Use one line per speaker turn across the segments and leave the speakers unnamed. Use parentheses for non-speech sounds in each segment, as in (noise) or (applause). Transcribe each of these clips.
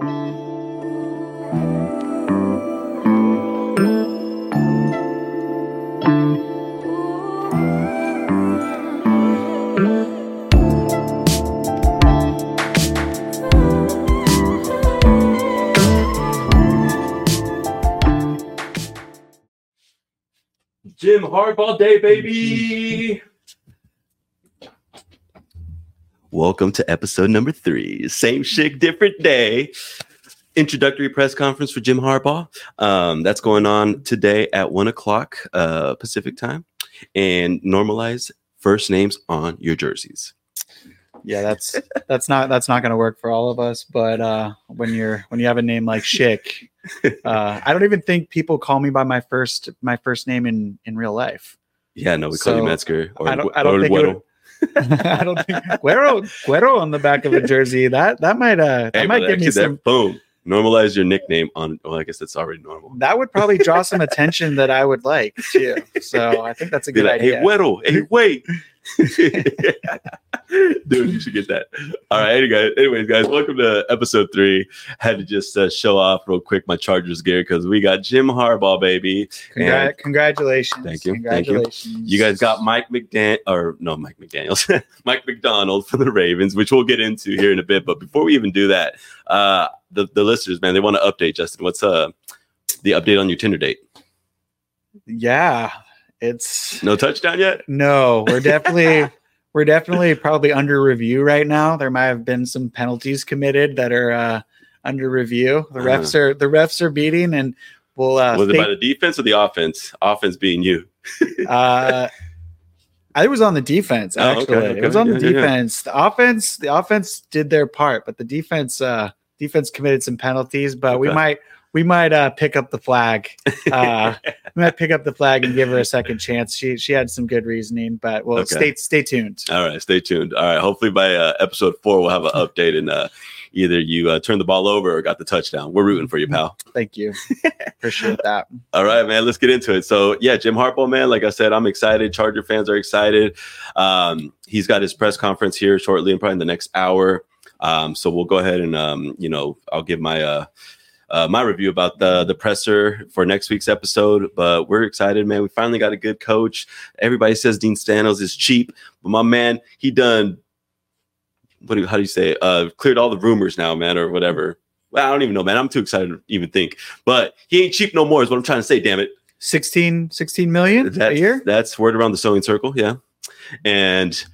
Jim Harbaugh Day, baby. (laughs) Welcome to episode number three. Same shit, different day. Introductory press conference for Jim Harbaugh. Um, that's going on today at one o'clock uh, Pacific time, and normalize first names on your jerseys.
Yeah, that's that's not that's not going to work for all of us. But uh, when you're when you have a name like Schick, (laughs) uh, I don't even think people call me by my first my first name in in real life.
Yeah, no, we call you
So,
Metzger. Or,
I don't- I don't
or
think it would- (laughs) I don't think Guero Guero on the back of a jersey that that might uh that
Hey,
might give me some
that, boom. Normalize your nickname on. Well, I guess that's already normal.
that would probably draw some (laughs) attention that I would like too. So I think that's a
Be
good
like,
idea.
hey, Weddle, hey, wait. (laughs) Dude, you should get that. All right, anyway, anyways, guys, welcome to episode three. Had to just uh, show off real quick my Chargers gear because we got Jim Harbaugh, baby.
Congra- congratulations.
Thank you, thank you. You guys got Mike McDan or no Mike McDaniels, (laughs) Mike Macdonald for the Ravens, which we'll get into here in a bit. But before we even do that, uh, the the listeners, man, they want to update. Justin, what's uh the update on your Tinder date?
Yeah, it's
No touchdown yet?
no. We're definitely (laughs) we're definitely probably under review right now. There might have been some penalties committed that are uh, under review. The refs are the refs are beating, and we'll. Uh,
Was it by the defense or the offense? Offense being you.
uh, I was on the defense
Oh,
actually.
okay,
It was
okay.
on the
Yeah, yeah, yeah.
defense. The offense, the offense did their part, but the defense, uh, defense committed some penalties. But we might, we might uh, pick up the flag. (laughs) Uh, we might pick up the flag and give her a second chance. She she had some good reasoning, but well,
Okay.
stay stay tuned.
All right, stay tuned. All right, hopefully by uh, episode four we'll have an update and uh, either you uh, turned the ball over or got the touchdown. We're rooting for you, pal.
Thank you, appreciate (laughs) that.
All right, man. Let's get into it. So, yeah, Jim Harbaugh, man. Like I said, I'm excited. Charger fans are excited. Um, he's got his press conference here shortly, and probably in the next hour. Um, so we'll go ahead and um, you know I'll give my uh, uh, my review about the the presser for next week's episode. But we're excited, man. We finally got a good coach. Everybody says Dean Spanos is cheap, but my man, he done. What do you, how do you say? it? Uh, cleared all the rumors now, man, or whatever. Well, I don't even know, man. I'm too excited to even think. But he ain't cheap no more, is what I'm trying to say. Damn it.
16, 16 million
That's,
a year.
That's word around the sewing circle, yeah. And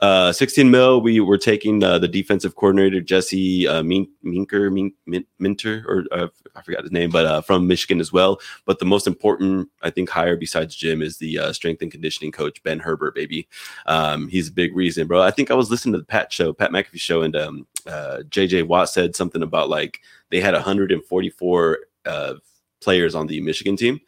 uh, 16 mil, we were taking uh, the defensive coordinator Jesse uh, Min- Minker, Min- Min- Minter, or uh, I forgot his name, but uh, from Michigan as well. But the most important, I think, hire besides Jim is the uh, strength and conditioning coach Ben Herbert, baby. Um, he's a big reason, bro. I think I was listening to the Pat show, Pat McAfee show, and um, uh, JJ Watt said something about like they had 144 uh, players on the Michigan team.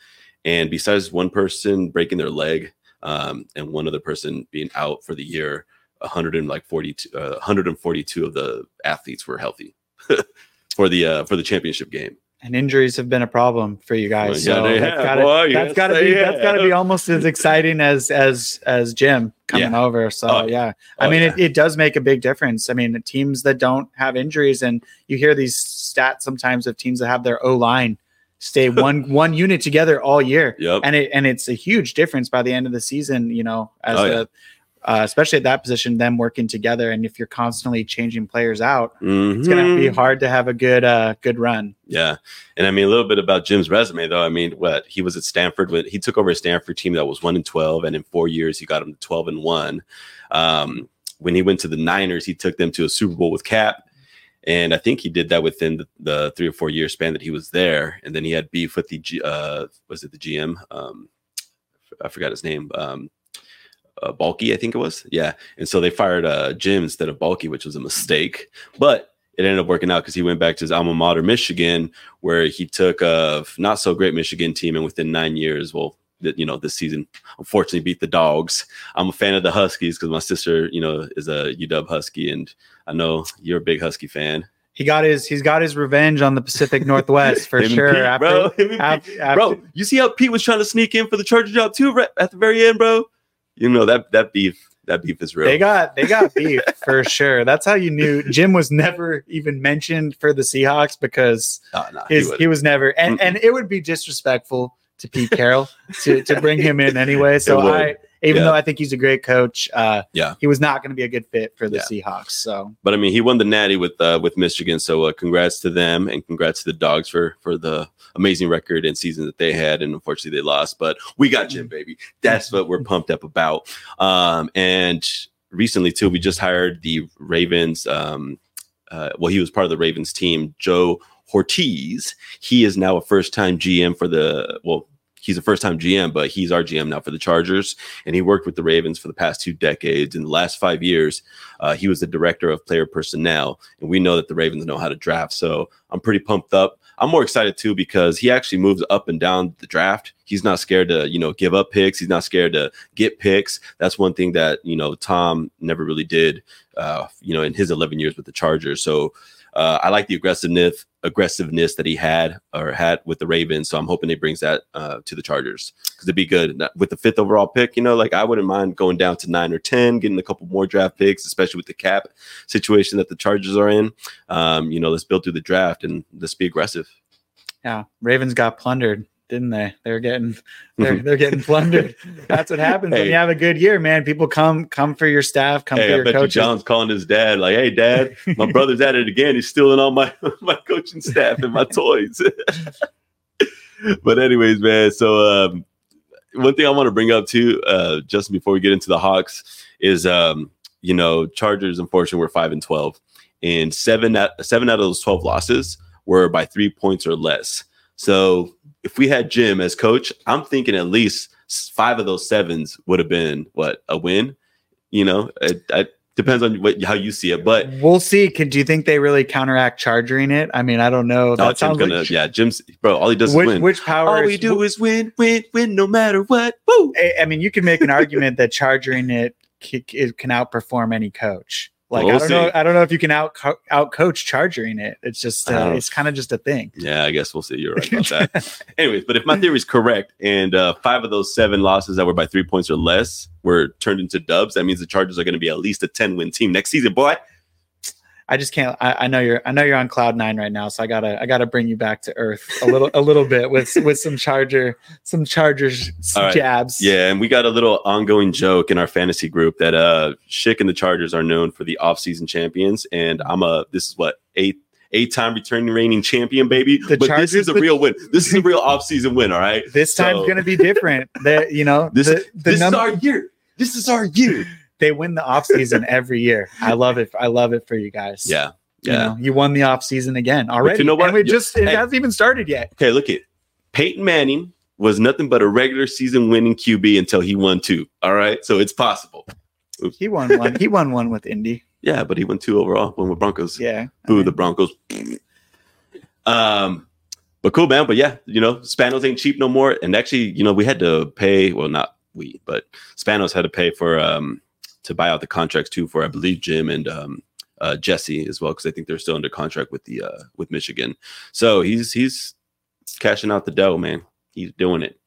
And besides one person breaking their leg um, and one other person being out for the year, 100 and like 42, uh, 142 of the athletes were healthy (laughs) for the uh, for the championship game.
And injuries have been a problem for you guys.
Well, yeah,
so that's
have,
gotta,
you
that's
gotta
be
say
that's gotta be almost as exciting as as as Jim coming over. So
Oh,
yeah, I
Oh,
mean
yeah.
it, it does make a big difference. I mean teams that don't have injuries, and you hear these stats sometimes of teams that have their O line stay (laughs) one one unit together all year,
Yep.
and it and it's a huge difference by the end of the season. You know, as
Oh,
the
yeah.
Uh, especially at that position, them working together, and if you're constantly changing players out, it's
Mhm.
gonna be hard to have a good uh good run.
Yeah. And I mean, a little bit about Jim's resume, though. I mean, what he was at Stanford when he took over a Stanford team that was one and 12, and in four years, he got them to 12 and one. Um, when he went to the Niners, he took them to a Super Bowl with Cap. And I think he did that within the, the three or four year span that he was there. And then he had beef with the, G, uh, was it the GM? Um, I forgot his name. Um, uh, Baalke, I think it was. Yeah. And so they fired uh, Jim instead of Baalke, which was a mistake. But it ended up working out because he went back to his alma mater, Michigan, where he took a not so great Michigan team, and within nine years, well, th- you know, this season unfortunately beat the Dogs. I'm a fan of the Huskies because my sister, you know, is a UW Husky, and I know you're a big Husky fan.
He got his he's got his revenge on the Pacific Northwest for (laughs) sure.
Pete,
after,
bro, Him and
af-
Pete.
after-
bro, you see how Pete was trying to sneak in for the Charger job too, right at the very end, bro. You know that that beef that beef is real.
They got they got beef (laughs) for sure. That's how you knew Jim was never even mentioned for the Seahawks because
no, he
his,
would.
he was never and, and it would be disrespectful to Pete Carroll to, to bring him in anyway. (laughs) So. I even
Yeah.
though I think he's a great coach, uh
Yeah.
he was not going to be a good fit for the
Yeah.
Seahawks. So
but I mean, he won the Natty with uh, with Michigan. So uh, congrats to them, and congrats to the Dogs for for the amazing record and season that they had. And unfortunately, they lost. But we got Jim, baby. That's what we're pumped up about. Um, and recently too, we just hired the Ravens. Um, uh, well, he was part of the Ravens team. Joe Hortiz. He is now a first time GM for the well. He's a first time GM, but he's our GM now for the Chargers. And he worked with the Ravens for the past two decades. In the last five years, uh, he was the director of player personnel, and we know that the Ravens know how to draft. So I'm pretty pumped up. I'm more excited too because he actually moves up and down the draft. He's not scared to, you know, give up picks. He's not scared to get picks. That's one thing that you know Tom never really did, uh, you know, in his 11 years with the Chargers. So uh, I like the aggressiveness aggressiveness that he had or had with the Ravens. So I'm hoping he brings that uh, to the Chargers because it'd be good with the fifth overall pick. You know, like I wouldn't mind going down to nine or ten, getting a couple more draft picks, especially with the cap situation that the Chargers are in. Um, you know, let's build through the draft and let's be aggressive.
yeah, Ravens got plundered, didn't they? They're getting (laughs) they're they're getting plundered. That's what happens when you have a good year, man. People come come for your staff, come for
Hey, I
your
bet you. John's calling his dad, like, "Hey, Dad, my (laughs) brother's at it again. He's stealing all my (laughs) my coaching staff and my toys." but anyways, man. So um, one thing I want to bring up too, uh, just before we get into the Hawks, is um, you know, Chargers. Unfortunately, we're five and twelve, and seven out seven out of those twelve losses were by three points or less. So if we had Jim as coach, I'm thinking at least five of those sevens would have been what a win. You know, it, it depends on what how you see it, but
We'll see. Can do you think they really counteract charging it? I mean, I don't know. That
Jim's
sounds
gonna
like
yeah, Jim's bro. All he does
which,
is win.
which power?
all we do is win, win, win, no matter what. Woo!
I- I mean, you can make an argument that charging it, it can outperform any coach. Like
We'll
I don't know. I don't know if you can out out coach charging it. It's just uh,
Oh.
it's kind of just a thing.
Yeah, I guess we'll see. You're right about that. (laughs) Anyways, but if my theory is correct, and uh, five of those seven losses that were by three points or less were turned into dubs, that means the Chargers are going to be at least a ten win team next season, boy.
I just can't. I, I know you're. I know you're on cloud nine right now, so I gotta. I gotta bring you back to earth a little, a little bit with (laughs) with some charger, some chargers
All right.
jabs.
Yeah, and we got a little ongoing joke in our fantasy group that uh Schick and the Chargers are known for the offseason champions, and I'm a this is what eight eight time returning reigning champion, baby.
The
but
Chargers-
this is a real win. This is a real offseason win. All right,
This time's
So-
gonna be different. That you know, (laughs)
This
the, the
this
number,
is our year. This is our year.
They win the off season every year. I love it. I love it for you guys.
Yeah,
You
yeah.
know, you won the off season again already.
you know what?
And we just it
Hey.
hasn't even started yet.
Okay, look at Peyton Manning was nothing but a regular season winning QB until he won two. All right, so it's possible.
He won one. he won one with Indy. (laughs)
Yeah, but he won two overall. One with Broncos.
Yeah.
Boo the Broncos. Um, but cool, man. But yeah, you know, Spanos ain't cheap no more. And actually, you know, we had to pay. Well, not we, but Spanos had to pay for um to buy out the contracts too for I believe Jim and um uh, Jesse as well because I think they're still under contract with the uh with Michigan. So he's he's cashing out the dough, man. He's doing it.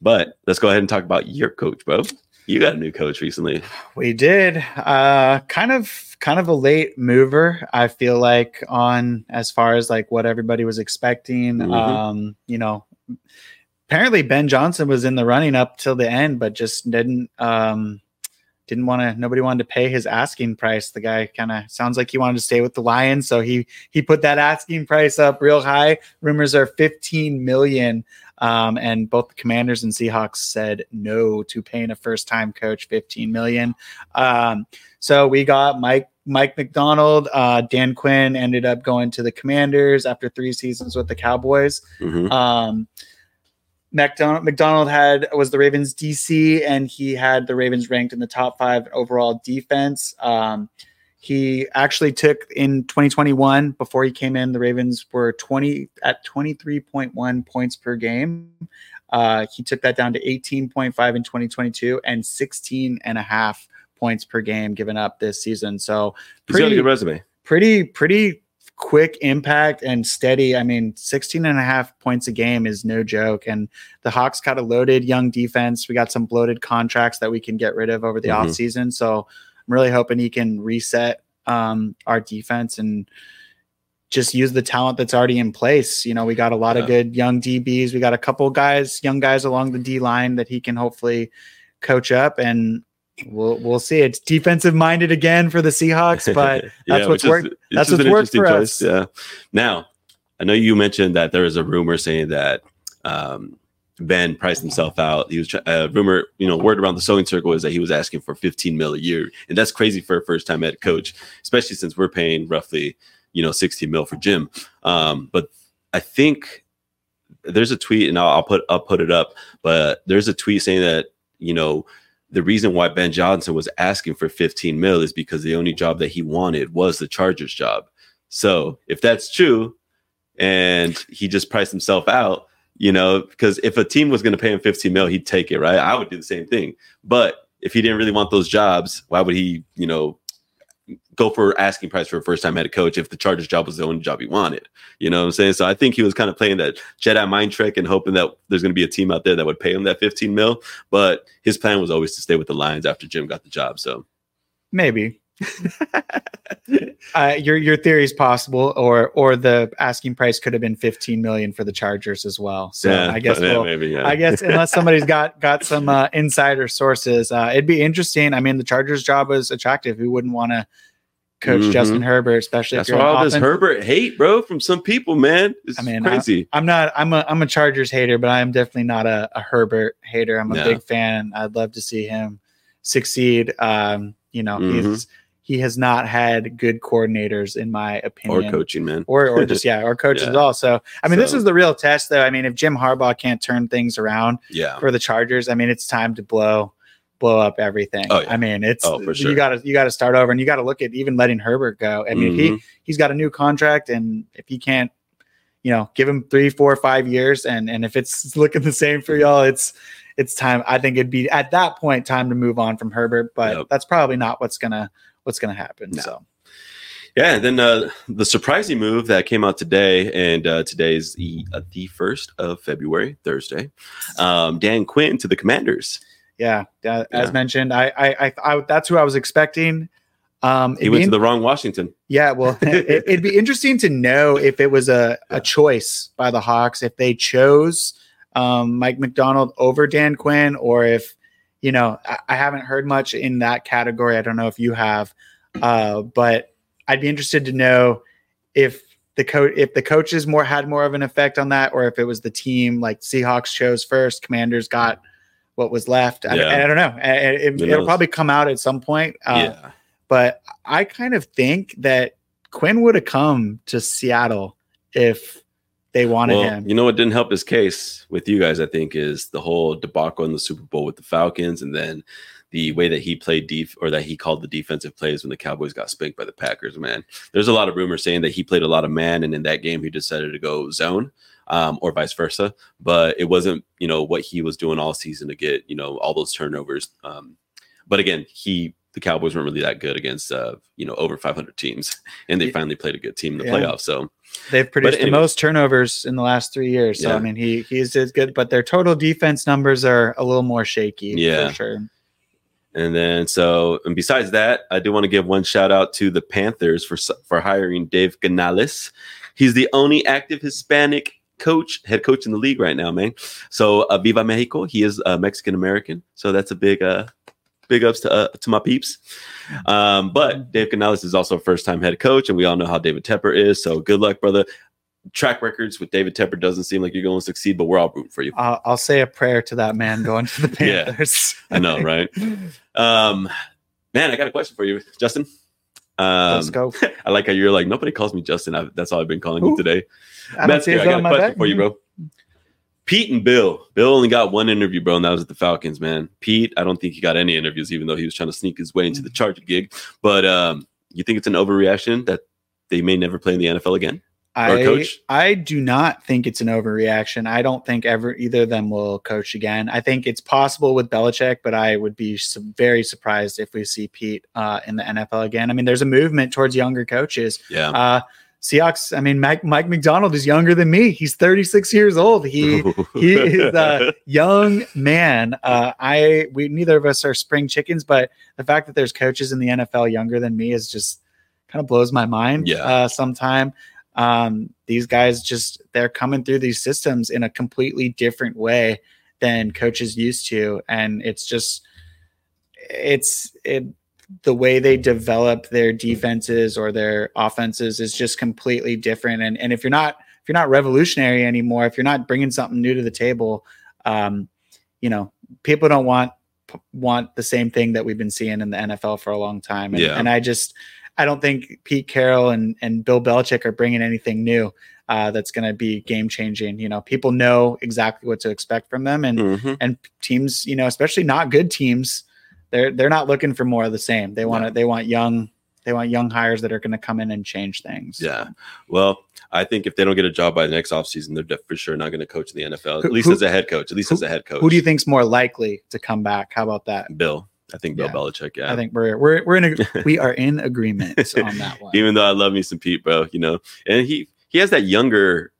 But let's go ahead and talk about your coach, bro. You got a new coach recently.
We did. Uh kind of kind of a late mover, I feel like, on as far as like what everybody was expecting.
Mhm.
Um, you know, apparently Ben Johnson was in the running up till the end, but just didn't um didn't want to nobody wanted to pay his asking price. The guy kind of sounds like he wanted to stay with the Lions, so he he put that asking price up real high. Rumors are 15 million. Um, and both the Commanders and Seahawks said no to paying a first-time coach 15 million. Um, so we got Mike Mike Macdonald. Uh, Dan Quinn ended up going to the Commanders after three seasons with the Cowboys.
Mhm.
Um, Macdonald, Macdonald had was the Ravens DC, and he had the Ravens ranked in the top five overall defense. Um, he actually took in 2021 before he came in. The Ravens were 20 at 23.1 points per game. Uh, he took that down to 18.5 in 2022 and 16 and a half points per game given up this season. So
He's got a
pretty
good resume.
pretty pretty quick impact and steady. I mean, 16 and a half points a game is no joke. And the Hawks got a loaded young defense. We got some bloated contracts that we can get rid of over the
Mhm.
offseason. So I'm really hoping he can reset um, our defense and just use the talent that's already in place. You know, we got a lot of good young DBs. We got a couple guys, young guys along the D line that he can hopefully coach up and we'll we'll see. It's defensive minded again for the Seahawks, (laughs) but that's what's
which is-
worked- that's what's worked
interesting
for
choice,
us.
Yeah. Now, I know you mentioned that there is a rumor saying that um, Ben priced himself out. He was try- uh, rumor, you know, word around the sewing circle is that he was asking for 15 mil a year, and that's crazy for a first time head coach, especially since we're paying roughly, you know, 16 mil for Jim. Um, but I think there's a tweet, and I'll, I'll put I'll put it up. But there's a tweet saying that you know the reason why Ben Johnson was asking for 15 mil is because the only job that he wanted was the Chargers job. So if that's true, and he just priced himself out, you know, because if a team was going to pay him 15 mil, he'd take it, right? I would do the same thing. But if he didn't really want those jobs, why would he, you know, go for asking price for a first time head coach if the Chargers job was the only job he wanted? You know what I'm saying? So I think he was kind of playing that Jedi mind trick and hoping that there's going to be a team out there that would pay him that 15 mil. But his plan was always to stay with the Lions after Jim got the job. So
maybe. (laughs) uh, your your theory is possible, or or the asking price could have been 15 million for the Chargers as well. So
yeah,
I guess we'll,
maybe. Yeah.
I guess unless somebody's got got some uh, insider sources, uh, it'd be interesting. I mean, the Chargers job was attractive. Who wouldn't want to coach
Mhm.
Justin Herbert, especially
That's
if you're
all this Herbert hate, bro, from some people, man. It's
I mean,
crazy.
I'm not. I'm a. I'm a Chargers hater, but I'm definitely not a, a Herbert hater. I'm a
Yeah.
big fan. I'd love to see him succeed. Um, you know,
Mhm.
he's he has not had good coordinators, in my opinion or
coaching, man.
or or just (laughs) yeah, or coaches
Yeah.
as well. So I mean, this is the real test, though. I mean, if Jim Harbaugh can't turn things around
Yeah.
for the Chargers, I mean, it's time to blow blow up everything.
Oh, yeah.
I mean, it's
Oh, sure.
you got to you got to start over, and you got to look at even letting Herbert go. I mean, if he he's got a new contract, and if he can't, you know, give him three, four, five years, and and if it's (laughs) looking the same for y'all, it's it's time. I think it'd be at that point time to move on from Herbert, but
Yep.
that's probably not what's gonna what's gonna happen.
No.
So
Yeah, and then uh, the surprising move that came out today, and uh, today is the uh, the first of February, Thursday. Um, Dan Quinn to the Commanders.
Yeah, uh, as mentioned, I, I I I that's who I was expecting. Um,
He went
be
to the wrong Washington.
Yeah, well, (laughs) it, it'd be interesting to know if it was a,
Yeah.
a choice by the Hawks, if they chose um, Mike Macdonald over Dan Quinn, or if, you know, I, I haven't heard much in that category. I don't know if you have, uh, but I'd be interested to know if the coach, if the coaches more had more of an effect on that, or if it was the team, like Seahawks chose first, Commanders got what was left. I,
Yeah.
I don't know. It, will probably come out at some point. Uh,
yeah,
but I kind of think that Quinn would have come to Seattle if they wanted
well,
him.
you know what didn't help his case with you guys, I think, is the whole debacle in the Super Bowl with the Falcons, and then the way that he played def or that he called the defensive plays when the Cowboys got spanked by the Packers. Man, there's a lot of rumors saying that he played a lot of man, and in that game he decided to go zone. Um, or vice versa, but it wasn't, you know, what he was doing all season to get, you know, all those turnovers. Um, but again, he, the Cowboys weren't really that good against, uh, you know, over 500 teams, (laughs) and they finally played a good team in the
Yeah.
playoffs. So
They've produced the most turnovers in the last three years. So
Yeah.
I mean, he he's good, but their total defense numbers are a little more shaky.
Yeah.
for sure.
And then so, and besides that, I do want to give one shout out to the Panthers for for hiring Dave Canales. He's the only active Hispanic coach, head coach in the league right now, man. So, uh, Viva Mexico. He is uh, Mexican American, so that's a big, uh, big ups to uh, to my peeps. Um, but Dave Canales is also a first time head coach, and we all know how David Tepper is. So, good luck, brother. Track records with David Tepper doesn't seem like you're going to succeed, but we're all rooting for you.
I'll, I'll say a prayer to that man going to the (laughs)
Yeah.
Panthers.
I know, right? Um, man, I got a question for you, Justin. Um,
Let's go. (laughs)
I like how you're like nobody calls me Justin. I, that's all I've been calling you today.
I
Matt, here, I got a
my
question
back.
for you, bro. Pete and Bill. Bill only got one interview, bro, and that was at the Falcons, man. Pete, I don't think he got any interviews, even though he was trying to sneak his way into the Charger gig. But um, you think it's an overreaction that they may never play in the NFL again?
I? I do not think it's an overreaction. I don't think ever either of them will coach again. I think it's possible with Belichick, but I would be very surprised if we see Pete uh, in the NFL again. I mean, there's a movement towards younger coaches.
Yeah.
Uh, Seahawks. I mean, Mike, Mike Macdonald is younger than me. He's 36 years old. He (laughs) he is a young man. Uh, I we neither of us are spring chickens, but the fact that there's coaches in the NFL younger than me is just kind of blows my mind.
Yeah.
Uh, sometime um, these guys just they're coming through these systems in a completely different way than coaches used to, and it's just it's it the way they develop their defenses or their offenses is just completely different. And and if you're not if you're not revolutionary anymore, if you're not bringing something new to the table, um, you know, people don't want want the same thing that we've been seeing in the NFL for a long time. And,
Yeah.
and I just I don't think Pete Carroll and and Bill Belichick are bringing anything new. Uh, that's going to be game changing. You know, people know exactly what to expect from them, and
Mhm.
and teams, you know, especially not good teams, they're they're not looking for more of the same. They want to
No.
they want young they want young hires that are going to come in and change things.
Yeah. Well, I think if they don't get a job by the next offseason, they're def- for sure not going to coach in the NFL,
Who-
at least
who-
as a head coach. At least as a head coach.
Who do you think's more likely to come back? How about that?
Bill. I think Bill
Yeah.
Belichick. Yeah.
I think we're we're we're in a, (laughs) we are in agreement on that (laughs) one.
Even though I love me some Pete, bro, you know, and he he has that younger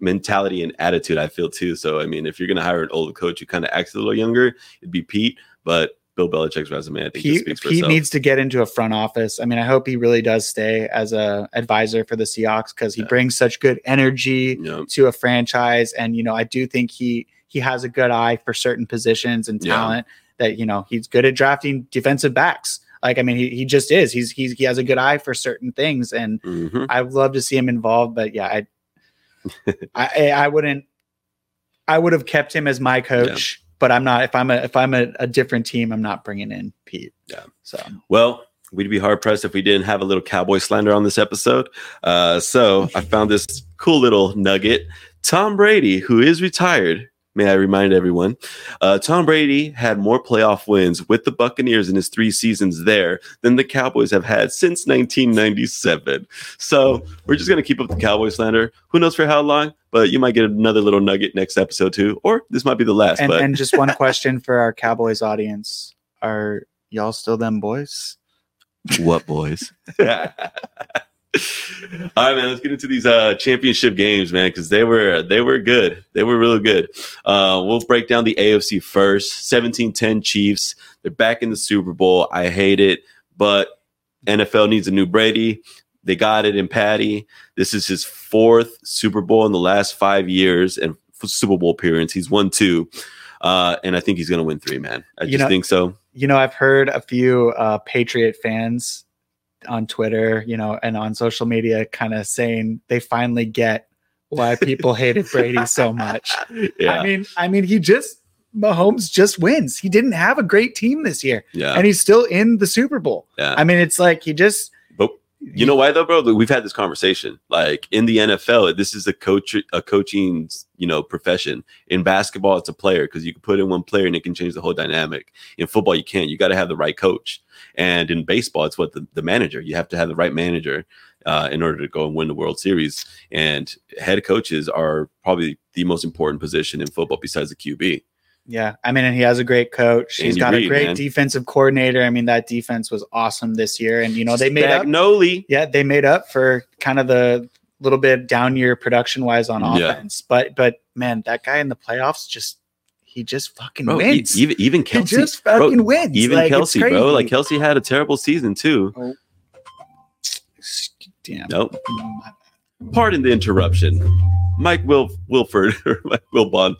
mentality and attitude. I feel too. So I mean, if you're going to hire an old coach who kind of acts a little younger, it'd be Pete. But Bill Belichick's resume, I think,
Pete,
speaks for
Pete
itself.
needs to get into a front office. I mean, I hope he really does stay as a advisor for the Seahawks because he
Yeah.
brings such good energy
know,
to a franchise. And you know, I do think he he has a good eye for certain positions and
Yeah.
That you know, he's good at drafting defensive backs. Like, I mean, he, he just is. He's he's he has a good eye for certain things, and
mhm.
I'd love to see him involved. But yeah, (laughs) I I, I wouldn't. I would have kept him as my coach, but I'm not. If I'm a if I'm a, a different team, I'm not bringing in Pete.
Yeah.
So
Well, we'd be hard pressed if we didn't have a little cowboy slander on this episode. Uh, so I found this cool little nugget. Tom Brady, who is retired, may I remind everyone, uh, Tom Brady had more playoff wins with the Buccaneers in his three seasons there than the Cowboys have had since 1997. So we're just going to keep up the cowboy slander. Who knows for how long? But you might get another little nugget next episode too, or this might be the last.
and and just one question for our Cowboys audience: Are y'all still them boys?
What boys? (laughs) All right, man. Let's get into these uh, championship games, man, because they were they were good. They were really good. Uh, we'll break down the AFC first. 17-10 Chiefs. They're back in the Super Bowl. I hate it, but NFL needs a new Brady. They got it in Patty. This is his fourth Super Bowl in the last five years and Super Bowl appearance. He's won two, uh, and I think he's going to win three, man. I
You
just
know-
think so.
You know, I've heard a few uh, Patriot fans on Twitter, you know, and on social media, kind of saying they finally get why people hated (laughs) Brady so much.
Yeah,
I mean, I mean, he just Mahomes just wins. He didn't have a great team this year,
yeah,
and he's still in the Super Bowl.
yeah.
I mean, it's like he just
you know why though, bro? We've had this conversation. Like in the NFL, this is a coach, a coaching, you know, profession. In basketball, it's a player because you can put in one player and it can change the whole dynamic. In football, you can't. You got to have the right coach. And in baseball, it's what the, the manager. You have to have the right manager uh, in order to go and win the World Series. And head coaches are probably the most important position in football besides the QB.
Yeah, I mean, and he has a great coach. He's got a great
man.
defensive coordinator. I mean, that defense was awesome this year, and you know they made up.
Spagnuolo.
Yeah, they made up for kind of the little bit down year production wise on
Yeah.
offense. But but man, that guy in the playoffs just he just fucking
Bro,
wins.
even even
he
Kelce,
just
bro,
fucking wins.
even
Like,
Kelce, bro. Like Kelce had a terrible season too. Oh.
damn.
Nope. Pardon the interruption. Mike Wil Wilford (laughs) or Mike Wilbon.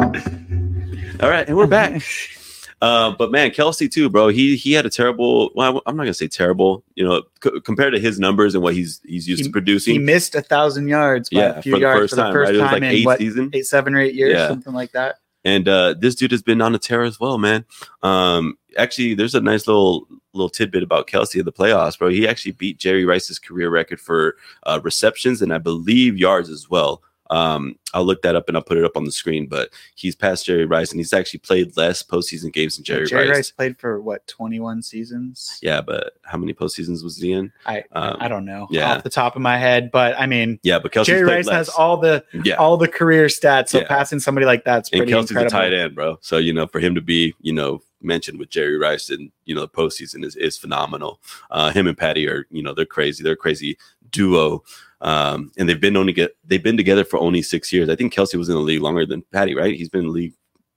(laughs) All right, and we're back. Uh, but man, Kelce too, bro. He he had a terrible. Well, I'm not gonna say terrible. You know, c- compared to his numbers and what he's he's used
He-
to producing, He
missed a thousand yards by
yeah,
a
for
few
the
yards
first
for the
time,
first
right?
Time
like
in
eight
what
season.
eight, seven or eight years,
Yeah.
something like that.
And uh, this dude has been on a tear as well, man. Um, actually, there's a nice little little tidbit about Kelce in the playoffs, bro. He actually beat Jerry Rice's career record for uh, receptions and I believe yards as well. Um, I'll look that up and I'll put it up on the screen. But he's past Jerry Rice and he's actually played less postseason games than Jerry, Rice.
Jerry
Rice.
Rice played for what twenty one seasons.
Yeah, but how many postseasons was he in?
I
Um,
I don't know
yeah.
off the top of my head, but I mean
Yeah, but Kelce's
Jerry Rice
less.
has all the
yeah.
all the career stats. So
Yeah.
passing somebody like that's
and
pretty
Kelce's
incredible.
a tight end, bro. So you know, for him to be, you know, mentioned with Jerry Rice and you know the postseason is is phenomenal. Uh, him and Patty are, you know, they're crazy. They're a crazy duo. Um, and they've been only get they've been together for only six years. I think Kelce was in the league longer than Patty, right? He's been in the league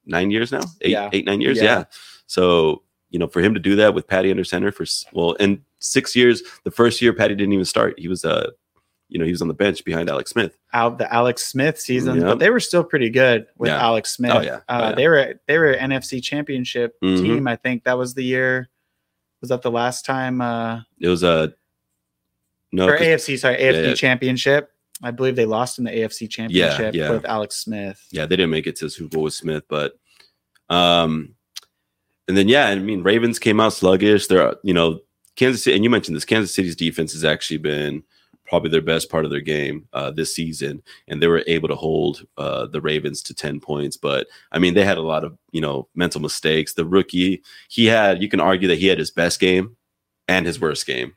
nine years now, eight,
Yeah.
eight, nine years.
Yeah.
Yeah. So you know, for him to do that with Patty under center for well, and six years. The first year, Patty didn't even start. He was uh, you know, he was on the bench behind Alex Smith.
out the Alex Smith season,
Yep.
but they were still pretty good with
Yeah.
Alex Smith.
Oh, yeah. Oh,
Uh,
yeah.
They were they were NFC Championship
Mhm.
team. I think that was the year. Was that the last time? Uh,
It was a uh, no,
or AFC, sorry, AFC
yeah.
Championship. I believe they lost in the AFC Championship
yeah.
with Alex Smith.
yeah, they didn't make it to the Super Bowl with Smith, but um, and then yeah, I mean Ravens came out sluggish. They're you know Kansas City, and you mentioned this. Kansas City's defense has actually been probably their best part of their game uh, this season, and they were able to hold uh, the Ravens to ten points. But I mean, they had a lot of you know mental mistakes. The rookie, he had you can argue that he had his best game and his worst game.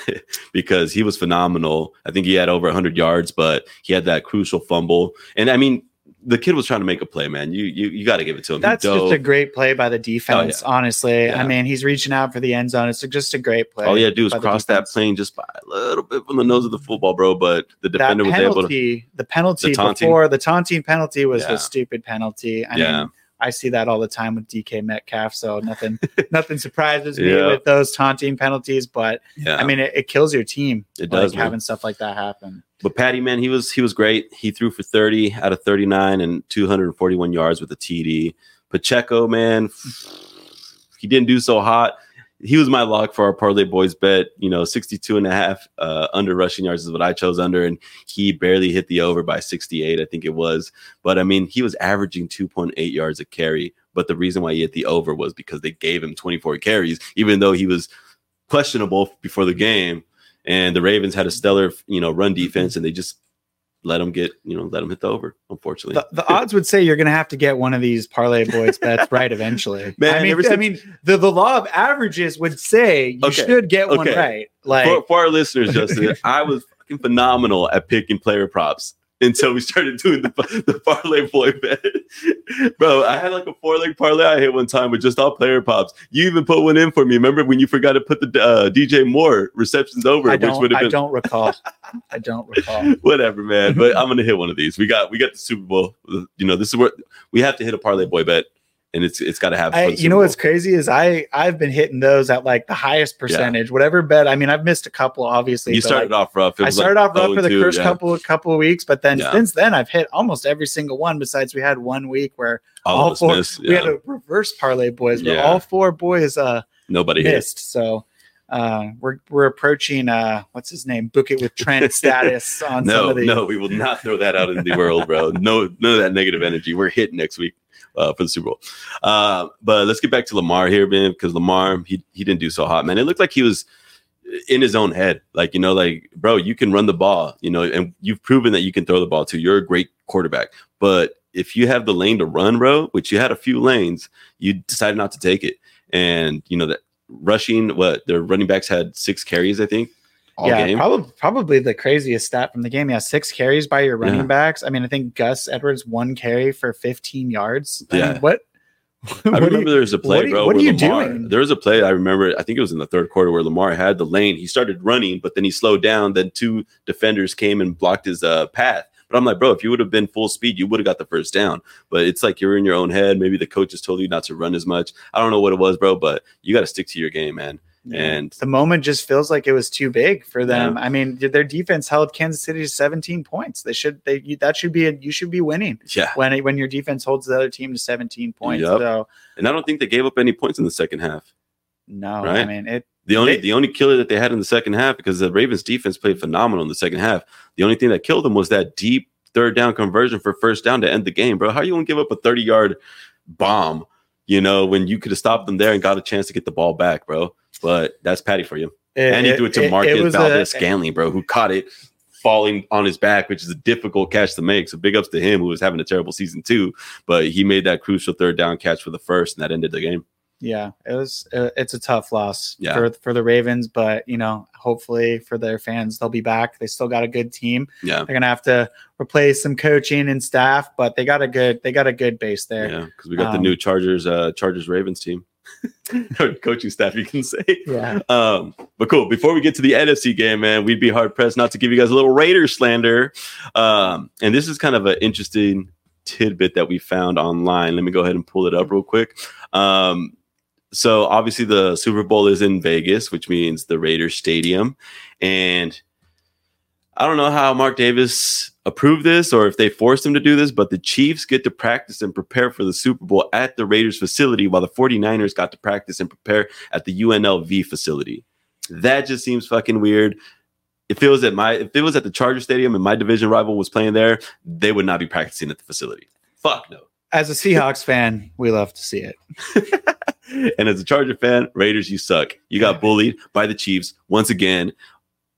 (laughs) because he was phenomenal. I think he had over 100 yards, but he had that crucial fumble. And I mean, the kid was trying to make a play, man. You you you got to give it to him.
That's just a great play by the oh, defense. Honestly, I mean, he's reaching out for the end zone. It's just a great play.
All you had to do was cross that plane just by a little bit from the nose of the football, bro. But the defender was able to.
the penalty
The
before the taunting penalty was
Yeah.
the stupid penalty. I
Yeah.
mean, I see that all the time with DK Metcalf, so nothing, (laughs) nothing surprises me
Yeah.
with those taunting penalties. But
Yeah,
I mean, it, it kills your team.
it
like,
does.
having stuff like that happen.
But Patty, man, he was he was great. He threw for 30 out of 39 and 241 yards with a TD. Pacheco, man, (sighs) he didn't do so hot. He was my lock for our parlay boys bet. You know, 62 and a half uh, under rushing yards is what I chose under, and he barely hit the over by 68, I think it was. But I mean, he was averaging 2.8 yards a carry. But the reason why he hit the over was because they gave him 24 carries, even though he was questionable before the game and the Ravens had a stellar, you know, run defense, and they just let them get, you know, let them hit the over. Unfortunately,
The, the odds would say you're going to have to get one of these parlay boys bets right eventually. (laughs)
Man,
I mean,
ever
I
since-
mean, the, the law of averages would say you
Okay,
should get one right. Like,
for, for our listeners, Justin, (laughs) I was fucking phenomenal at picking player props until we started doing the the parlay boy bet, bro. I had like a four leg parlay I hit one time with just all player pops. You even put one in for me. Remember when you forgot to put the uh, DJ Moore receptions over,
I
which
don't,
would have
I
been
don't recall. I don't recall. (laughs)
whatever, man. But I'm gonna hit one of these. We got we got the Super Bowl. You know, this is where we have to hit a parlay boy bet, and it's it's got to have.
I, you know what's crazy is I I've been hitting those at like the highest percentage, whatever bet. I mean, I've missed a couple, obviously.
You started
like,
off rough. It
I
was like
started off rough for the
2,
first
yeah.
couple couple of weeks, but then
Yeah.
since then I've hit almost every single one. Besides, we had one week where
All,
all four-
missed.
we had a reverse parlay boys, but
Yeah.
all four boys uh
Nobody hit.
missed. So uh we're we're approaching uh what's his name? Book it with Trent (laughs) status on some
No,
of these.
no, we will not throw that out in the world, bro. No, none of that negative energy. We're hit next week uh, for the Super Bowl. Uh, but let's get back to Lamar here, man, because Lamar he he didn't do so hot, man. It looked like he was in his own head, like you know, like bro, you can run the ball, you know, and you've proven that you can throw the ball too. You're a great quarterback, but if you have the lane to run, bro, which you had a few lanes, you decided not to take it, and you know that rushing, what their running backs had six carries, I think,
yeah,
game.
probably probably the craziest stat from the game. Yeah, six carries by your running
Yeah.
backs. I mean, I think Gus Edwards one carry for 15 yards. I
Yeah.
mean, what? (laughs)
I remember there was a play,
what
bro.
what are you
Lamar,
doing?
There was a play I remember. I think it was in the third quarter where Lamar had the lane. He started running, but then he slowed down. Then two defenders came and blocked his uh, path. But I'm like, bro, if you would have been full speed, you would have got the first down. But it's like you're in your own head. Maybe the coaches told you not to run as much. I don't know what it was, bro. But you got to stick to your game, man. And
the moment just feels like it was too big for them. I mean, their defense held Kansas City to 17 points. They should they you- that should be a, you should be winning
yeah,
when when your defense holds the other team to 17 points.
Yep.
So
and I don't think they gave up any points in the second half.
no, I
Right.
mean it.
The only
They-
the only killer that they had in the second half because the Ravens defense played phenomenal in the second half. The only thing that killed them was that deep third down conversion for first down to end the game, bro. How are you gonna give up a 30 yard bomb, you know, when you could have stopped them there and got a chance to get the ball back, bro? But that's Patty for you. and he threw it to Marcus
was
Valdes-Scantling, bro, who caught it falling on his back, which is a difficult catch to make. So big ups to him, who was having a terrible season too. But he made that crucial third down catch for the first, and that ended the game.
Yeah, it was. Uh, it's a tough loss
Yeah.
for for the Ravens, but you know, hopefully for their fans, they'll be back. They still got a good team.
Yeah.
They're gonna have to replace some coaching and staff, but they got a good they got a good base there.
Yeah, because we got the
Um,
new Chargers, uh, Chargers Ravens team. (laughs) coaching staff, you can say.
Yeah.
Um, but cool. Before we get to the NFC game, man, we'd be hard pressed not to give you guys a little Raiders slander. Um, and this is kind of an interesting tidbit that we found online. Let me go ahead and pull it up real quick. Um, so obviously the Super Bowl is in Vegas, which means the Raiders Stadium, and I don't know how Mark Davis approved this or if they forced him to do this, but the Chiefs get to practice and prepare for the Super Bowl at the Raiders facility while the 49ers got to practice and prepare at the UNLV facility. That just seems fucking weird. If it was at my if it was at the Charger Stadium and my division rival was playing there, they would not be practicing at the facility. Fuck no.
As a Seahawks fan, we love to see it. (laughs)
and as a Charger fan, Raiders, you suck. You got bullied by the Chiefs once again,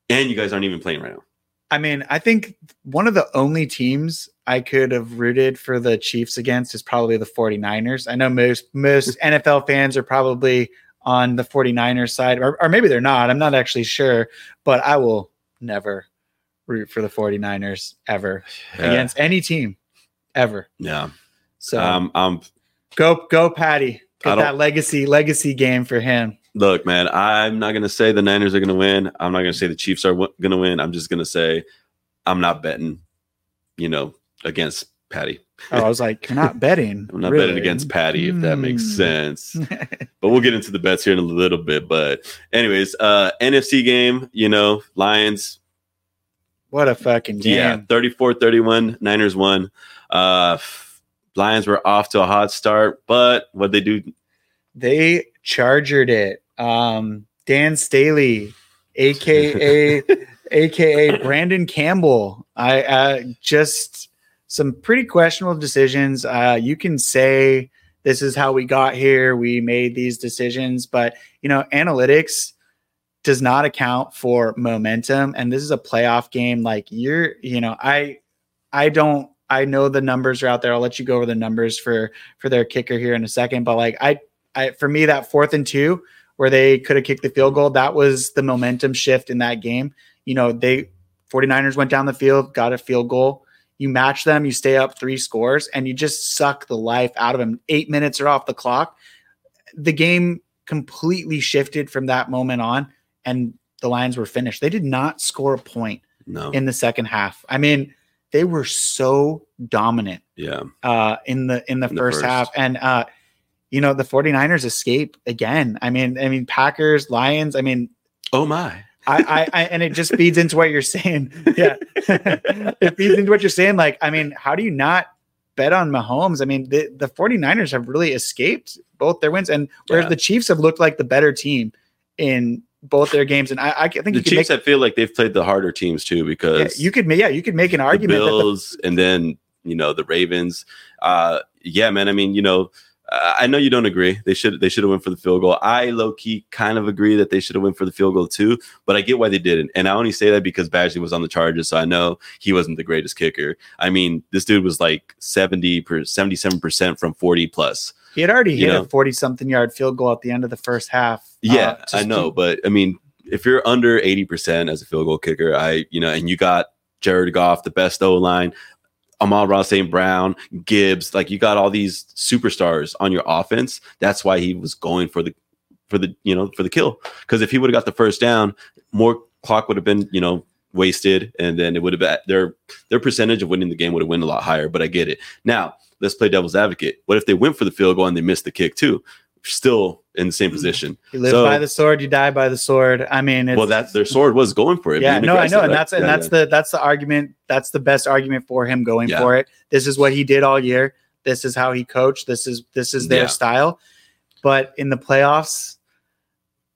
and you guys aren't even playing right now.
I mean, I think one of the only teams I could have rooted for the Chiefs against is probably the 49ers. I know most most (laughs) NFL fans are probably on the 49ers side, or, or maybe they're not. I'm not actually sure, but I will never root for the 49ers ever (sighs)
Yeah.
against any team ever.
Yeah.
So
Um, um,
go go Patty. Get that legacy legacy game for him.
look, man, I'm not gonna say the Niners are gonna win. I'm not gonna say the Chiefs are w- gonna win. I'm just gonna say I'm not betting, you know, against Patty.
Oh, I was like, you're not betting. (laughs)
I'm not
really.
betting against Patty, if that makes
Hmm.
sense. (laughs) but we'll get into the bets here in a little bit. But anyways, uh NFC game, you know, Lions,
What a fucking game.
yeah, 34-31, Niners won. Uh Lions were off to a hot start, but what they do
They chargered it. Um, Dan Staley, aka aka (laughs) Brandon Campbell. I uh, just some pretty questionable decisions. Uh, you can say this is how we got here. We made these decisions, but you know, analytics does not account for momentum. And this is a playoff game. Like you're, you know, I, I don't. I know the numbers are out there. I'll let you go over the numbers for for their kicker here in a second. But like I, I for me that fourth and two where they could have kicked the field goal, that was the momentum shift in that game. You know, they 49ers went down the field, got a field goal. You match them, you stay up three scores, and you just suck the life out of them. Eight minutes are off the clock. The game completely shifted from that moment on, and the Lions were finished. They did not score a point
no.
in the second half. I mean, they were so dominant
yeah.
uh, in the in the,
In the
first,
first.
half and uh, you know the 49ers escape again i mean i mean packers lions i mean
Oh my. (laughs)
I, I, I and it just feeds into what you're saying (laughs) yeah (laughs) it feeds into what you're saying like i mean how do you not bet on Mahomes? I mean the, the 49ers have really escaped both their wins and whereas
Yeah.
the chiefs have looked like the better team in both their games and i, I think
The Chiefs,
make
I feel like they've played the harder teams too
yeah,
because
you could yeah you could make an argument that the
Bills and then you know the Ravens. Uh, yeah, man. I mean, you know, I know you don't agree. They should they should have went for the field goal. I low key kind of agree that they should have went for the field goal too, but I get why they didn't. And I only say that because Badgley was on the Chargers, so I know he wasn't the greatest kicker. I mean, this dude was like seventy per seventy seven percent from forty plus.
He had already hit
know?
a 40 something yard field goal at the end of the first half.
Yeah,
Uh,
I know,
to-
but I mean, if you're under 80% as a field goal kicker, I, you know, and you got Jared Goff, the best O line, Amon-Ra St. Brown, Gibbs, like you got all these superstars on your offense. That's why he was going for the, for the, you know, for the kill. Because if he would have got the first down, more clock would have been, you know, wasted, and then it would have been their their percentage of winning the game would have been a lot higher. But I get it. Now let's play devil's advocate. What if they went for the field goal and they missed the kick too? Still in the same mm-hmm. position.
you live
so-
by the sword, you die by the sword. I mean, it's,
well, that their sword was going for it.
yeah, no, I know,
aggressive,
and
right?
that's and
Yeah,
that's
yeah.
the that's the argument. That's the best argument for him going
Yeah.
for it. This is what he did all year. This is how he coached. This is this is their
Yeah.
style. But in the playoffs,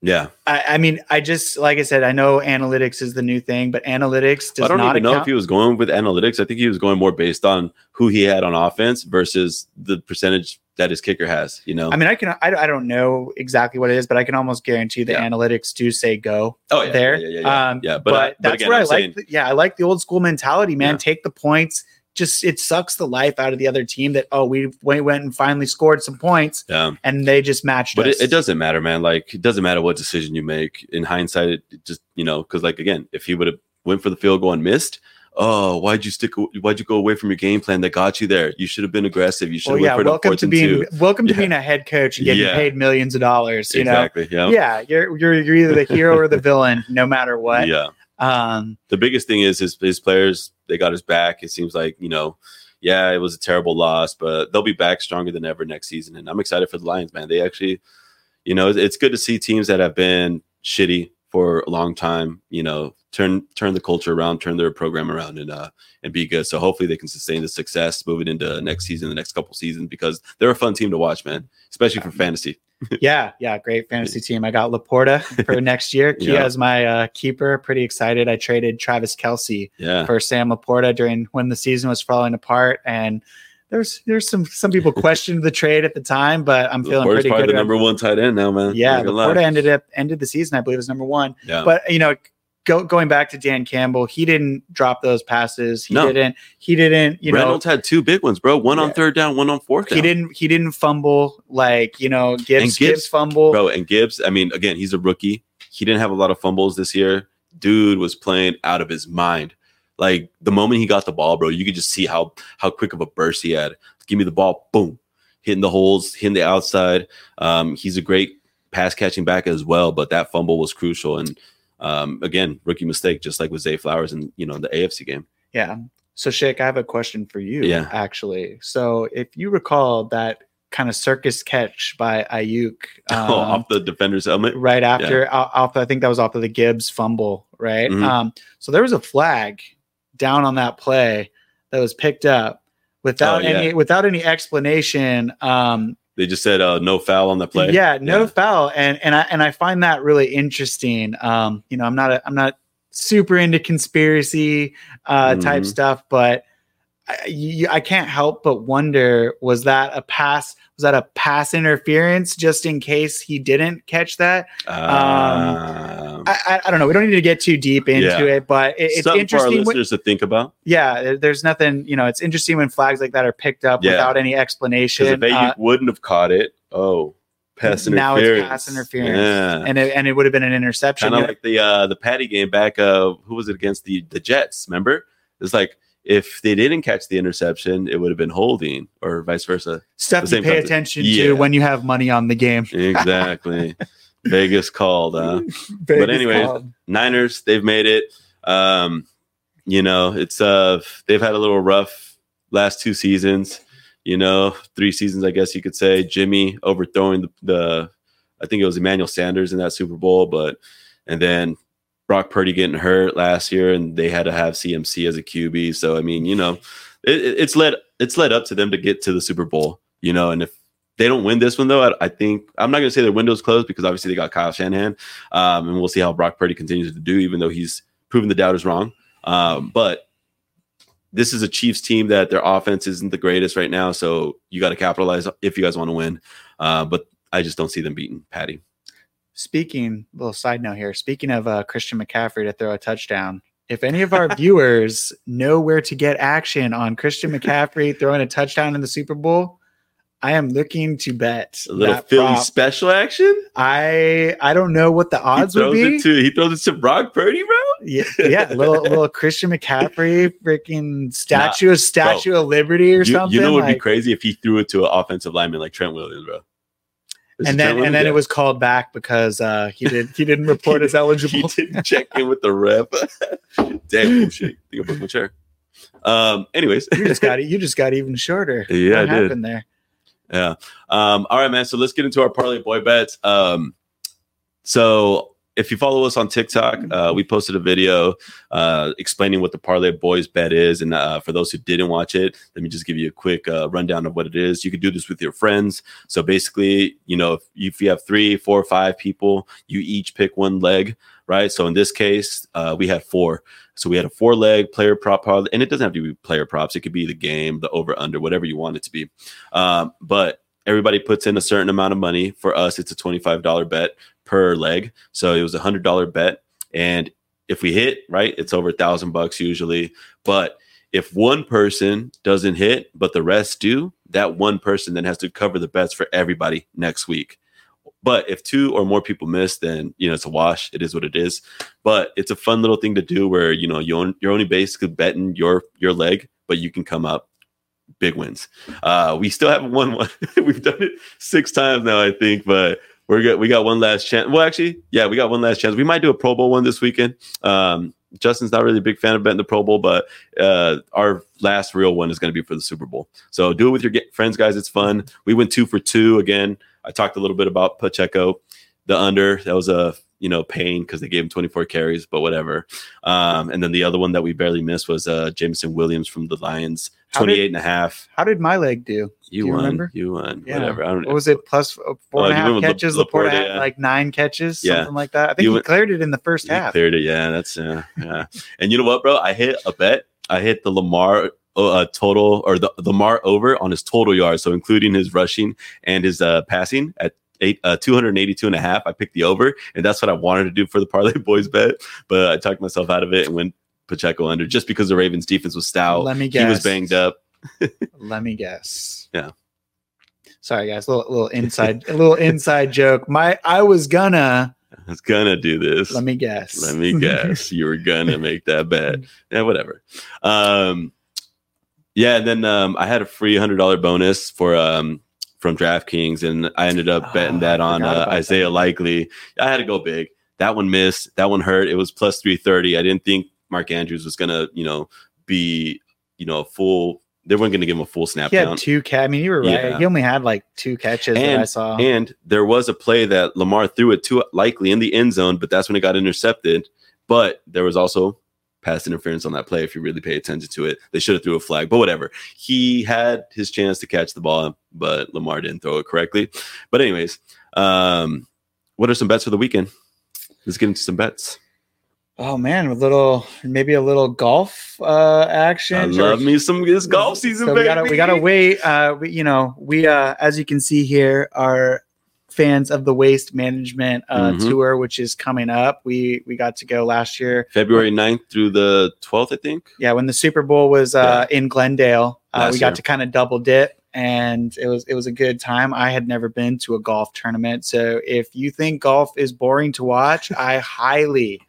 yeah.
I, I mean, I just like I said, I know analytics is the new thing, but analytics does
I don't
not
even know if he was going with analytics. I think he was going more based on who he had on offense versus the percentage that his kicker has. You know.
I mean, I can I, I don't know exactly what it is, but I can almost guarantee the
Yeah.
analytics do say go.
oh yeah,
there.
Yeah, yeah, yeah.
Um,
yeah
but,
but, I- but
that's
again,
where
I'm
I like.
saying-
The, yeah, I like the old school mentality, man.
Yeah.
Take the points. Just it sucks the life out of the other team that oh we we went and finally scored some points
yeah.
and they just matched
But
us.
it, it doesn't matter, man. Like it doesn't matter what decision you make. In hindsight, it just you know because like again, if he would have went for the field goal and missed, oh, why'd you stick? Why'd you go away from your game plan that got you there? You should have been aggressive. You should have
Well,
went
yeah,
for
welcome to being
two.
welcome to
Yeah.
being a head coach and getting
Yeah.
paid millions of dollars. You
exactly.
know,
Yeah.
yeah, you're you're you're either the hero or the (laughs) villain, no matter what.
Yeah.
Um,
the biggest thing is his his players they got his back. It seems like you know, yeah, it was a terrible loss, but they'll be back stronger than ever next season. And I'm excited for the Lions, man. They actually, you know, it's good to see teams that have been shitty for a long time. You know, turn turn the culture around, turn their program around, and uh and be good. So hopefully they can sustain the success moving into next season, the next couple seasons, because they're a fun team to watch, man, especially for fantasy. (laughs)
yeah, yeah, great fantasy team. I got Laporta (laughs) for next year. Kia
Yeah.
is my uh, keeper. Pretty excited. I traded Travis Kelce
Yeah.
for Sam Laporta during when the season was falling apart, and there's there's some some people questioned the trade at the time, but I'm feeling pretty
probably
good.
the number one tight end now, man.
yeah. LaPorta ended up ended the season, I believe, as number one.
Yeah.
But you know, go, going back to Dan Campbell, he didn't drop those passes. He
No.
didn't. He didn't. You know
Reynolds had two big ones, bro. One on third down, one on fourth down.
he didn't. He didn't fumble like you know Gibbs. Gibbs,
Gibbs-
fumble.
bro. And Gibbs, I mean, again, he's a rookie. He didn't have a lot of fumbles this year. Dude was playing out of his mind. Like the moment he got the ball, bro, you could just see how how quick of a burst he had. Give me the ball, boom, hitting the holes, hitting the outside. Um, he's a great pass catching back as well, but that fumble was crucial. And um, again, rookie mistake, just like with Zay Flowers in you know the AFC game.
Yeah. So, Shake, I have a question for you.
Yeah.
Actually, so if you recall that kind of circus catch by Aiyuk, (laughs) um,
oh, off the defender's helmet.
right after o- off, I think that was off of the Gibbs fumble, right?
Mhm.
Um, so there was a flag down on that play that was picked up without
Oh, yeah.
any without any explanation. Um,
They just said uh, no foul on the play.
yeah, no
Yeah.
foul, and and I and I find that really interesting. Um, you know, I'm not a, I'm not super into conspiracy uh, type
Mhm.
stuff, but I, you, I can't help but wonder: was that a pass? Was that a pass interference just in case he didn't catch that?
Um,
I, I, I don't know. We don't need to get too deep into
Yeah.
it, but it, it's
something for our
interesting. When,
listeners to think about.
yeah, there's nothing. You know, it's interesting when flags like that are picked up
Yeah.
without any explanation.
if they
uh,
wouldn't have caught it, oh, pass
Now it's pass interference.
Yeah.
and it, and it would have been an interception.
kind of like the uh the Patty game back. Uh, who was it against the the Jets? Remember, it's like if they didn't catch the interception, it would have been holding, or vice versa.
stuff you pay
concept.
attention
Yeah.
to when you have money on the game. (laughs)
Exactly. Vegas called. Uh,
Vegas
anyways,
called.
Niners, they've made it. Um, you know, it's uh they've had a little rough last two seasons, you know, three seasons, I guess you could say. Jimmy overthrowing the, the I think it was Emmanuel Sanders in that Super Bowl, but and then Brock Purdy getting hurt last year, and they had to have CMC as a QB. So I mean, you know, it, it- it's led it's led up to them to get to the Super Bowl, you know, and if they don't win this one though, I, I think I'm not going to say their window's closed because obviously they got Kyle Shanahan, um, and we'll see how Brock Purdy continues to do, even though he's proven the doubters wrong. Um, but this is a Chiefs team that their offense isn't the greatest right now, so you got to capitalize if you guys want to win. Uh, but I just don't see them beating Patty.
Speaking, little side note here. Speaking of uh, Christian McCaffrey to throw a touchdown, if any of our (laughs) viewers know where to get action on Christian McCaffrey (laughs) throwing a touchdown in the Super Bowl, I am looking to bet
A little
that
Philly
prop.
special action.
I I don't know what the odds
he
would be.
it to he throws it to Brock Purdy, bro.
yeah, yeah, little little Christian McCaffrey, freaking statue of Statue of Liberty or
You,
something.
you know what would be crazy if he threw it to an offensive lineman like Trent Williams, bro.
And then and then it was called back because uh, he did he didn't (laughs) report as eligible.
he didn't check in with the rep. (laughs) Damn oh, shit! Think I broke my chair. Um. Anyways,
you just got (laughs) you just got even shorter.
Yeah,
what
I did.
happened there?
Yeah. Um, all right, man. So let's get into our parlay boy bets. Um, so if you follow us on TikTok, uh, we posted a video uh, explaining what the parlay boys bet is. And uh, for those who didn't watch it, let me just give you a quick uh, rundown of what it is. You could do this with your friends. So basically, you know, if, if you have three, four, five people, you each pick one leg, right? So in this case, uh, we had four. So we had a four leg player prop and it doesn't have to be player props. It could be the game, the over under, whatever you want it to be. Um, but everybody puts in a certain amount of money. For us, it's a $25 bet per leg. So it was a hundred dollar bet. And if we hit, right, it's over a thousand bucks usually. But if one person doesn't hit, but the rest do, that one person then has to cover the bets for everybody next week. But if two or more people miss, then you know it's a wash. It is what it is. But it's a fun little thing to do where you know you're only basically betting your your leg, but you can come up big wins. Uh, we still haven't won one. (laughs) We've done it six times now, I think, but we're good. We got one last chance. Well, actually, yeah, we got one last chance. We might do a Pro Bowl one this weekend. Um, Justin's not really a big fan of betting the Pro Bowl, but uh, our last real one is going to be for the Super Bowl. So do it with your friends, guys. It's fun. We went two for two again. I talked a little bit about Pacheco, the under. That was a you know pain because they gave him 24 carries, but whatever. Um, and then the other one that we barely missed was uh, Jameson Williams from the Lions,
How did-
28 and a half.
How did my leg do?
You,
Do you
won.
remember?
You won.
Yeah.
Whatever. I don't
What was it? Plus uh, four
Oh,
and a half catches.
La-
LaPorta
LaPorta,
had
yeah.
like nine catches,
Yeah.
something like that. I think
You
he
went-
cleared it in the first half.
cleared it. Yeah, that's yeah, yeah. and you know what, bro? I hit a bet. I hit the Lamar uh, total or the Lamar over on his total yards, so including his rushing and his uh, passing at eight uh, 282 and a half. I picked the over, and that's what I wanted to do for the (laughs) parlay boys bet, but I talked myself out of it and went Pacheco under just because the Ravens defense was stout.
Let me guess.
He was banged up. (laughs)
Let me guess.
Yeah.
Sorry, guys. Little little inside a little inside joke. My I was gonna.
I was gonna do this.
Let me guess.
Let me guess. you were gonna make that bet. (laughs) Yeah, whatever. Um, yeah, and then um, I had a free hundred dollar bonus for um from DraftKings, and I ended up betting
Oh,
that on uh, Isaiah
that.
Likely. I had to go big. That one missed. That one hurt. It was plus three thirty. I didn't think Mark Andrews was gonna, you know, be, you know, a full. They weren't gonna give him a full snap
he had
count.
two catch. I mean, you were right.
Yeah.
He only had like two catches that I
And-
saw.
And there was a play that Lamar threw it to likely in the end zone, but that's when it got intercepted. But there was also pass interference on that play. If you really pay attention to it, they should have threw a flag. But whatever, he had his chance to catch the ball, but Lamar didn't throw it correctly. But anyways, um, what are some bets for the weekend? Let's get into some bets.
Oh man, a little maybe a little golf uh action.
I love me some this golf season,
so
baby.
we gotta we gotta wait. Uh, we, you know, we uh, as you can see here, are fans of the Waste Management uh,
Mhm.
tour, which is coming up. We we got to go last year.
February 9th through the 12th, I think.
Yeah, when the Super Bowl was uh, in Glendale, uh, we got
year.
to kind of double dip, and it was it was a good time. I had never been to a golf tournament, so if you think golf is boring to watch, I highly,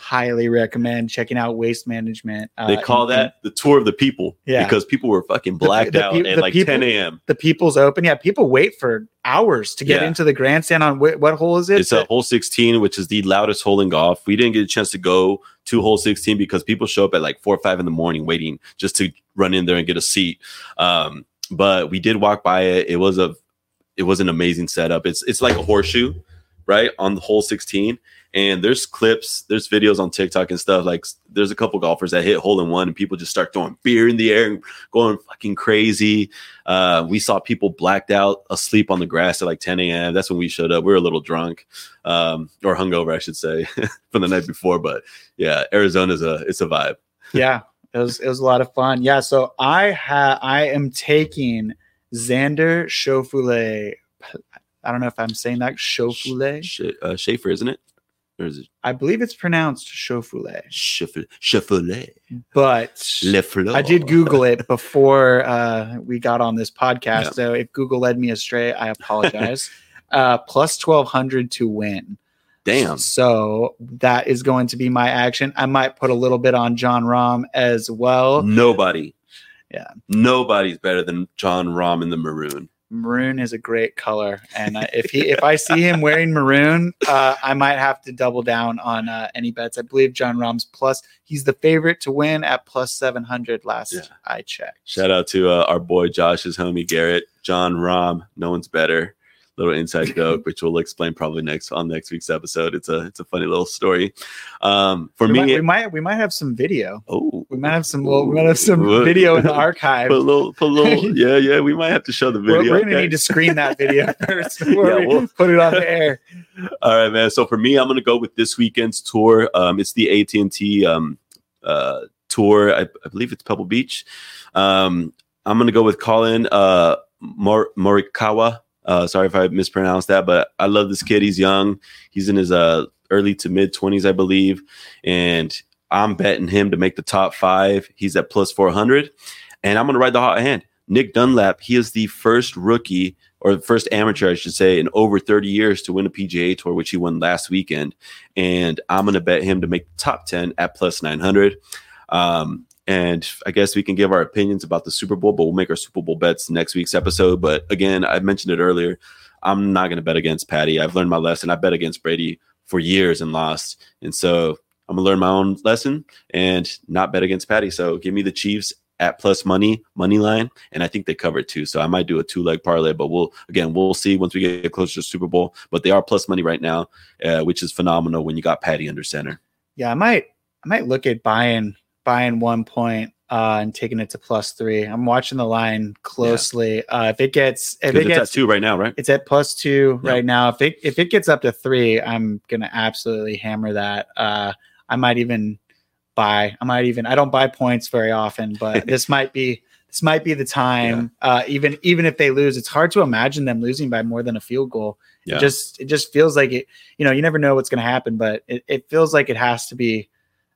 highly recommend checking out Waste Management. Uh,
They call
in
that the tour of the people
Yeah.
because people were fucking blacked
the
out
peop-
at
the
like
people-
10 a.m.
the People's Open. Yeah, people wait for hours to get
Yeah.
into the grandstand. On wh- what hole is it?
It's a hole 16, which is the loudest hole in golf. We didn't get a chance to go to hole 16 because people show up at like four or five in the morning waiting just to run in there and get a seat. Um, but we did walk by it. It was a it was an amazing setup. It's it's like a horseshoe, right? On the hole 16. And there's clips, there's videos on TikTok and stuff. Like there's a couple golfers that hit hole in one and people just start throwing beer in the air and going fucking crazy. Uh, we saw people blacked out asleep on the grass at like 10 a.m. That's when we showed up. We were a little drunk, um, or hungover, I should say, (laughs) from the night before. But yeah, Arizona's a it's a vibe.
yeah, it was it was a lot of fun. Yeah, so I ha I am taking Xander Schauffele. I don't know if I'm saying that Schauffele.
Sh- uh, Schaefer, isn't it? Or is it
I believe it's pronounced Schauffele,
Schaefer?
But I did Google it before uh, we got on this podcast.
Yeah.
So if Google led me astray, I apologize. (laughs) uh, plus twelve hundred to win.
Damn.
So that is going to be my action. I might put a little bit on Jon Rahm as well.
Nobody.
Yeah.
Nobody's better than Jon Rahm in the maroon.
Maroon is a great color, and uh, if he if I see him wearing maroon, uh, I might have to double down on uh, any bets. I believe Jon Rahm's plus. He's the favorite to win at plus seven hundred. Last
Yeah.
I checked.
Shout out to uh, our boy Josh's homie Garrett, Jon Rahm. No one's better. Little inside (laughs) joke, which we'll explain probably next on next week's episode. It's a it's a funny little story. Um, for
we,
me,
might, we might we might have some video.
oh,
We might have some. Well, we might have some video in the (laughs) archive.
put a little, put a little, (laughs) yeah, yeah. We might have to show the
We're,
video.
we're gonna
okay?
need to screen that video first before
Yeah,
we
we'll-
put it on the air.
All right, man. So for me, I'm gonna go with this weekend's tour. Um, it's the AT and T um, uh, tour. I, I believe it's Pebble Beach. Um, I'm gonna go with Collin uh, Mor- Morikawa. Uh, sorry if I mispronounced that, but I love this kid. He's young. He's in his uh, early to mid 20s, I believe, and I'm betting him to make the top five. He's at plus 400, and I'm gonna ride the hot hand. Nick Dunlap, he is the first rookie or the first amateur, I should say, in over 30 years to win a PGA tour, which he won last weekend. And I'm going to bet him to make the top 10 at plus 900. Um, and I guess we can give our opinions about the Super Bowl, but we'll make our Super Bowl bets next week's episode. But again, I mentioned it earlier. I'm not going to bet against Patty. I've learned my lesson. I bet against Brady for years and lost. And so I'm going to learn my own lesson and not bet against Patty. So give me the Chiefs at plus money money line, and I think they covered too. So I might do a two leg parlay, but we'll again we'll see once we get closer to Super Bowl. But they are plus money right now, uh, which is phenomenal when you got Patty under center.
Yeah, I might I might look at buying buying one point uh, and taking it to plus three. I'm watching the line closely. Yeah. Uh, if it gets if it gets
at two right now, right?
It's at plus two yeah. right now. If it if it gets up to three, I'm gonna absolutely hammer that. Uh, I might even buy. I might even I don't buy points very often, but (laughs) this might be this might be the time. Yeah. Uh, even even if they lose, it's hard to imagine them losing by more than a field goal. Yeah. It just it just feels like it. You know, you never know what's going to happen, but it, it feels like it has to be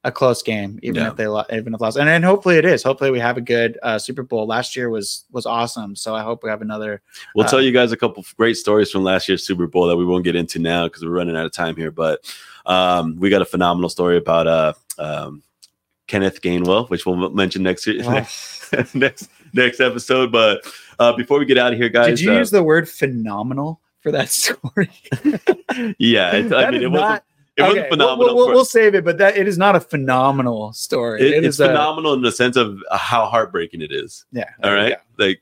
a close game, even yeah. if they lo- even if lost. And then hopefully it is. Hopefully we have a good uh, Super Bowl. Last year was was awesome, so I hope we have another.
We'll uh, tell you guys a couple great stories from last year's Super Bowl that we won't get into now because we're running out of time here. But um, we got a phenomenal story about uh, um, Kenneth Gainwell, which we'll mention next year, next, (laughs) next next episode. But uh, before we get out of here, guys,
did you
uh,
use the word phenomenal for that (laughs) story? (laughs)
yeah, I mean, it not, wasn't. It okay, wasn't phenomenal.
We'll, we'll, we'll, save it, but that it is not a phenomenal story.
It, it it's phenomenal a, in the sense of how heartbreaking it is.
Yeah.
All right. Like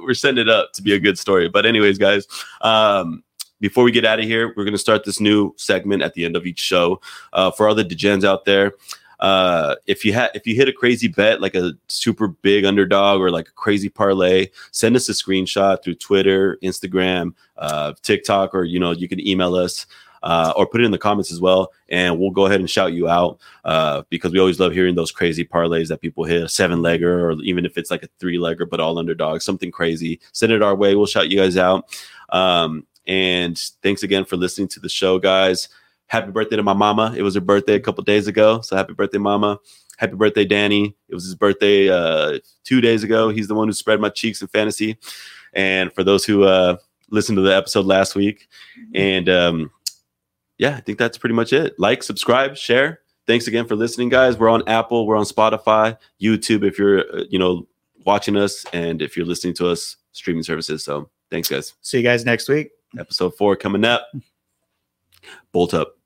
we're setting it up to be a good story. But anyways, guys, um, before we get out of here, we're going to start this new segment at the end of each show. Uh, for all the degens out there, uh, if you had if you hit a crazy bet like a super big underdog or like a crazy parlay, send us a screenshot through Twitter, Instagram, uh, TikTok, or you know you can email us. Uh, or put it in the comments as well, and we'll go ahead and shout you out uh, because we always love hearing those crazy parlays that people hit a seven legger, or even if it's like a three legger but all underdogs, something crazy. Send it our way. We'll shout you guys out. Um, and thanks again for listening to the show, guys happy birthday to my mama. It was her birthday a couple days ago. So happy birthday, mama. Happy birthday, Danny. It was his birthday uh, two days ago. He's the one who spread my cheeks in fantasy. And for those who uh, listened to the episode last week, and um, yeah, I think that's pretty much it. Like, subscribe, share. Thanks again for listening, guys. We're on Apple, we're on Spotify, YouTube. If you're, uh, you know, watching us, and if you're listening to us, streaming services. So thanks, guys.
See you guys next week.
Episode four coming up. Bolt up.